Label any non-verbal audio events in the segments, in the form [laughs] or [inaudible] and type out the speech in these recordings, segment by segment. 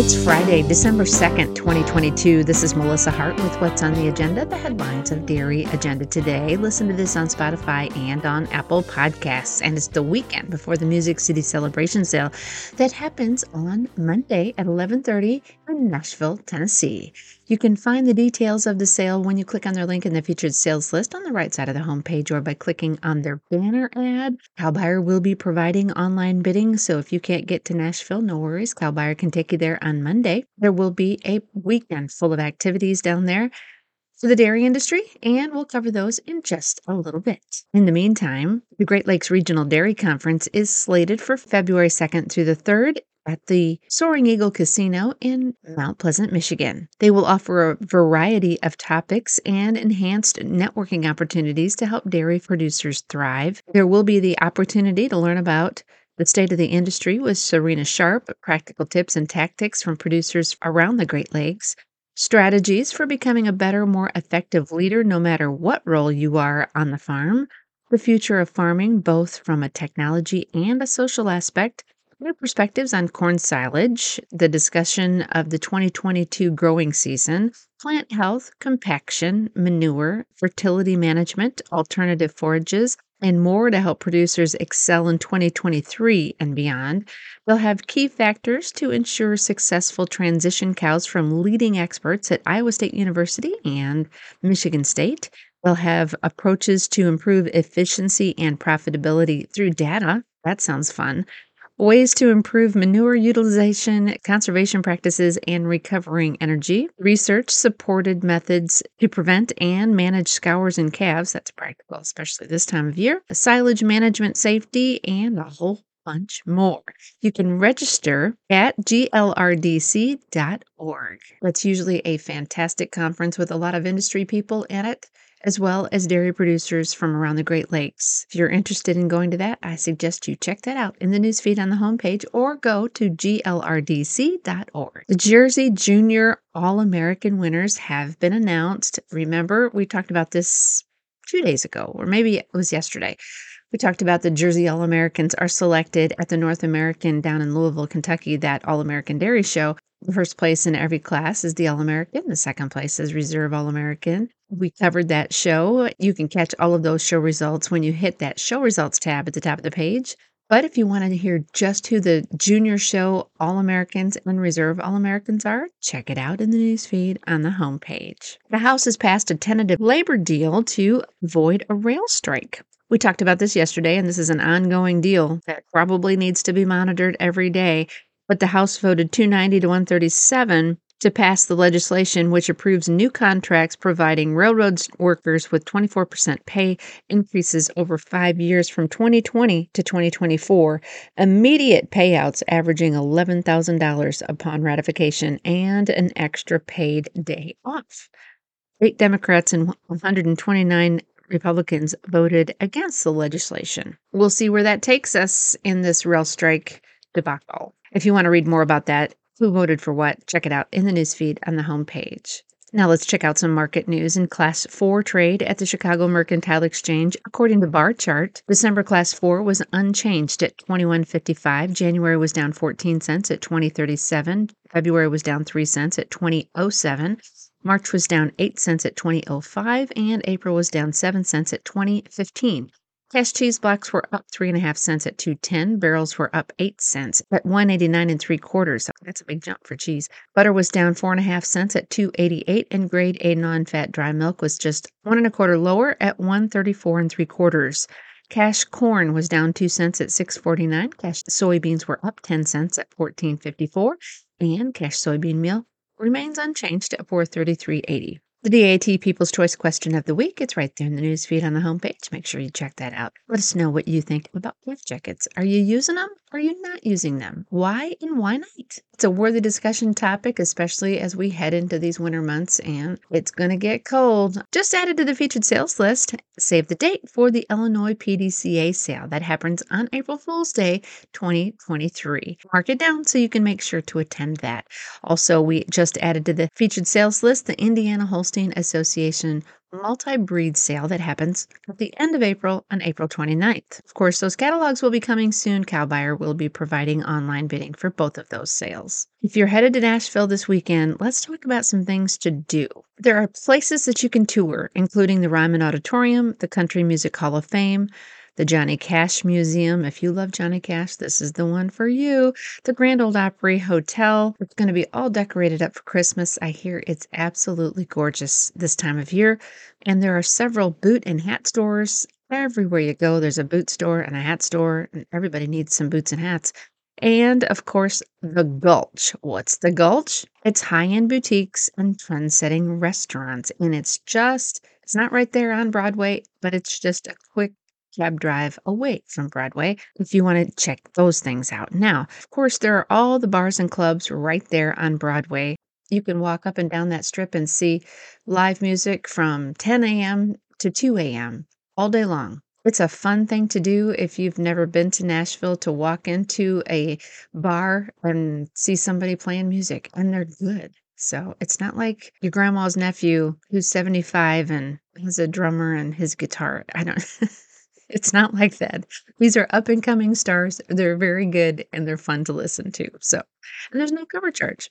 It's Friday, December 2nd, 2022. This is Melissa Hart with what's on the agenda, the headlines of Dairy Agenda today. Listen to this on Spotify and on Apple Podcasts. And it's the weekend before the Music City Celebration Sale that happens on Monday at 11:30 in Nashville, Tennessee. You can find the details of the sale when you click on their link in the featured sales list on the right side of the homepage or by clicking on their banner ad. Cowbuyer will be providing online bidding, so if you can't get to Nashville, no worries. Cowbuyer can take you there on Monday. There will be a weekend full of activities down there for the dairy industry, and we'll cover those in just a little bit. In the meantime, the Great Lakes Regional Dairy Conference is slated for February 2nd through the 3rd at the Soaring Eagle Casino in Mount Pleasant, Michigan. They will offer a variety of topics and enhanced networking opportunities to help dairy producers thrive. There will be the opportunity to learn about the state of the industry with Serena Sharp, practical tips and tactics from producers around the Great Lakes, strategies for becoming a better, more effective leader no matter what role you are on the farm, the future of farming, both from a technology and a social aspect, New perspectives on corn silage, the discussion of the 2022 growing season, plant health, compaction, manure, fertility management, alternative forages, and more to help producers excel in 2023 and beyond. They'll have key factors to ensure successful transition cows from leading experts at Iowa State University and Michigan State. They'll have approaches to improve efficiency and profitability through data. That sounds fun ways to improve manure utilization, conservation practices, and recovering energy, research supported methods to prevent and manage scours in calves, that's practical, especially this time of year, silage management safety, and a whole bunch more. You can register at glrdc.org. That's usually a fantastic conference with a lot of industry people in it as well as dairy producers from around the Great Lakes. If you're interested in going to that, I suggest you check that out in the newsfeed on the homepage or go to glrdc.org. The Jersey Junior All American winners have been announced. Remember, we talked about this two days ago, or maybe it was yesterday. We talked about the Jersey All Americans are selected at the North American down in Louisville, Kentucky, that All American Dairy Show. First place in every class is the All American. The second place is Reserve All American. We covered that show. You can catch all of those show results when you hit that show results tab at the top of the page. But if you wanted to hear just who the junior show All Americans and Reserve All Americans are, check it out in the newsfeed on the homepage. The House has passed a tentative labor deal to avoid a rail strike. We talked about this yesterday, and this is an ongoing deal that probably needs to be monitored every day but the House voted 290 to 137 to pass the legislation which approves new contracts providing railroad workers with 24% pay increases over five years from 2020 to 2024, immediate payouts averaging $11,000 upon ratification, and an extra paid day off. Eight Democrats and 129 Republicans voted against the legislation. We'll see where that takes us in this rail strike debacle. If you want to read more about that, who voted for what, check it out in the newsfeed on the homepage. Now let's check out some market news in Class 4 trade at the Chicago Mercantile Exchange. According to Barchart, December Class 4 was unchanged at 21.55. January was down 14 cents at 20.37. February was down 3 cents at 20.07. March was down 8 cents at 20.05 and April was down 7 cents at 20.15. Cash cheese blocks were up three and a half cents at 210. Barrels were up eight cents at 189 and three quarters. That's a big jump for cheese. Butter was down four and a half cents at 288, and grade A non-fat dry milk was just one and a quarter lower at 134 and three quarters. Cash corn was down two cents at 649. Cash soybeans were up 10 cents at 1454, and cash soybean meal remains unchanged at 433.80. The DAT People's Choice question of the week. It's right there in the newsfeed on the homepage. Make sure you check that out. Let us know what you think about gift jackets. Are you using them? Are you not using them? Why and why not? It's a worthy discussion topic, especially as we head into these winter months and it's going to get cold. Just added to the featured sales list, save the date for the Illinois PDCA sale that happens on April Fool's Day 2023. Mark it down so you can make sure to attend that. Also, we just added to the featured sales list the Indiana Holstein Association multi breed sale that happens at the end of April on April 29th. Of course, those catalogs will be coming soon. Cowbuyer will be providing online bidding for both of those sales. If you're headed to Nashville this weekend, let's talk about some things to do. There are places that you can tour, including the Ryman Auditorium, the Country Music Hall of Fame, the Johnny Cash Museum. If you love Johnny Cash, this is the one for you. The Grand Ole Opry Hotel. It's going to be all decorated up for Christmas. I hear it's absolutely gorgeous this time of year. And there are several boot and hat stores. Everywhere you go, there's a boot store and a hat store, and everybody needs some boots and hats. And of course, the Gulch. What's the Gulch? It's high end boutiques and trend setting restaurants. And it's just, it's not right there on Broadway, but it's just a quick cab drive away from Broadway if you want to check those things out. Now, of course, there are all the bars and clubs right there on Broadway. You can walk up and down that strip and see live music from 10 a.m. to 2 a.m. all day long. It's a fun thing to do if you've never been to Nashville to walk into a bar and see somebody playing music, and they're good. So it's not like your grandma's nephew who's 75 and has a drummer and his guitar. I don't. [laughs] It's not like that. These are up and coming stars. They're very good and they're fun to listen to. So, and there's no cover charge.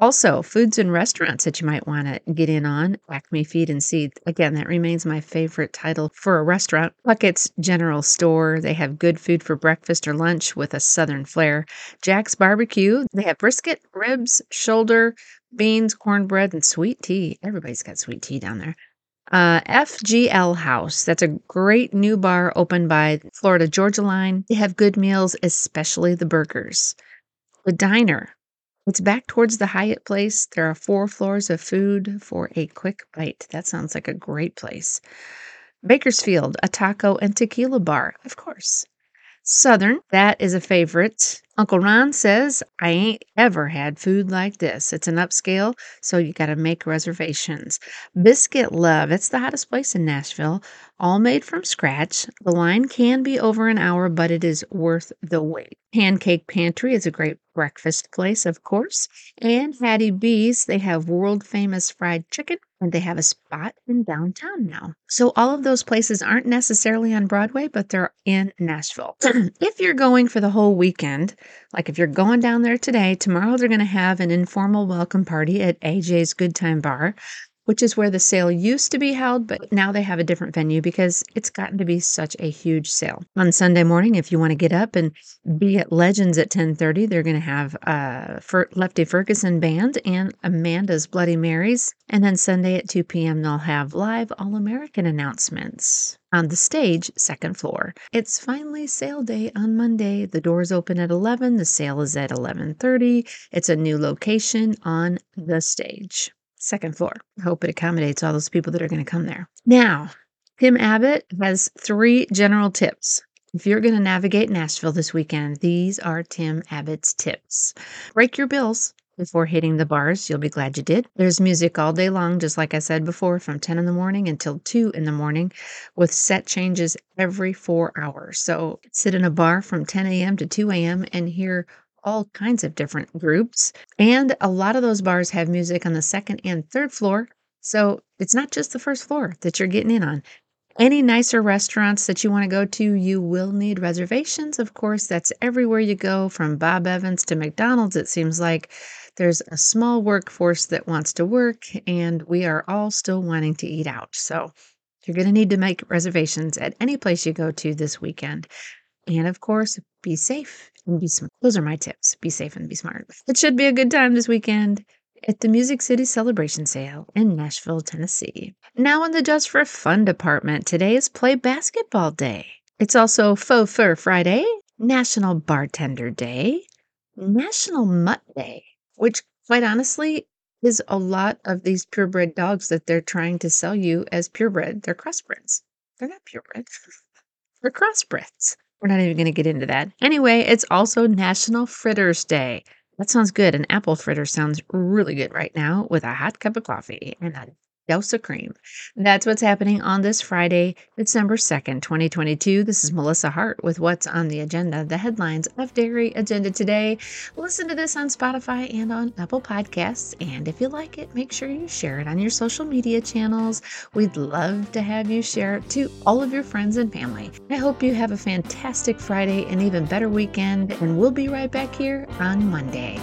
Also, foods and restaurants that you might want to get in on Acme Feed and Seed. Again, that remains my favorite title for a restaurant. Puckett's General Store. They have good food for breakfast or lunch with a southern flair. Jack's Barbecue. They have brisket, ribs, shoulder, beans, cornbread, and sweet tea. Everybody's got sweet tea down there. Uh, FGL House. That's a great new bar opened by Florida Georgia Line. They have good meals, especially the burgers. The Diner. It's back towards the Hyatt Place. There are four floors of food for a quick bite. That sounds like a great place. Bakersfield, a taco and tequila bar, of course. Southern, that is a favorite. Uncle Ron says, I ain't ever had food like this. It's an upscale, so you got to make reservations. Biscuit Love, it's the hottest place in Nashville, all made from scratch. The line can be over an hour, but it is worth the wait. Pancake Pantry is a great breakfast place, of course. And Hattie B's, they have world famous fried chicken and they have a spot in downtown now. So all of those places aren't necessarily on Broadway, but they're in Nashville. [clears throat] if you're going for the whole weekend, like if you're going down there today, tomorrow they're going to have an informal welcome party at AJ's Good Time Bar, which is where the sale used to be held, but now they have a different venue because it's gotten to be such a huge sale. On Sunday morning, if you want to get up and be at Legends at 10:30, they're going to have uh, Lefty Ferguson band and Amanda's Bloody Marys, and then Sunday at 2 p.m. they'll have live All American announcements on the stage, second floor. It's finally sale day on Monday. The doors open at 11, the sale is at 11:30. It's a new location on the stage. Second floor. I hope it accommodates all those people that are going to come there. Now, Tim Abbott has three general tips. If you're going to navigate Nashville this weekend, these are Tim Abbott's tips. Break your bills before hitting the bars. You'll be glad you did. There's music all day long, just like I said before, from 10 in the morning until 2 in the morning, with set changes every four hours. So sit in a bar from 10 a.m. to 2 a.m. and hear all kinds of different groups. And a lot of those bars have music on the second and third floor. So it's not just the first floor that you're getting in on. Any nicer restaurants that you want to go to, you will need reservations. Of course, that's everywhere you go, from Bob Evans to McDonald's, it seems like. There's a small workforce that wants to work, and we are all still wanting to eat out. So you're going to need to make reservations at any place you go to this weekend. And of course, be safe and be smart. Those are my tips. Be safe and be smart. It should be a good time this weekend at the Music City Celebration Sale in Nashville, Tennessee. Now in the Just for Fun department, today is Play Basketball Day. It's also Faux Fur Friday, National Bartender Day, National Mutt Day, which quite honestly is a lot of these purebred dogs that they're trying to sell you as purebred. They're crossbreds. They're not purebred. [laughs] they're crossbreds. We're not even going to get into that. Anyway, it's also National Fritters Day. That sounds good. An apple fritter sounds really good right now with a hot cup of coffee and a of cream. That's what's happening on this Friday, December 2nd, 2022. This is Melissa Hart with what's on the agenda, the headlines of Dairy Agenda today. Listen to this on Spotify and on Apple Podcasts. And if you like it, make sure you share it on your social media channels. We'd love to have you share it to all of your friends and family. I hope you have a fantastic Friday and even better weekend. And we'll be right back here on Monday.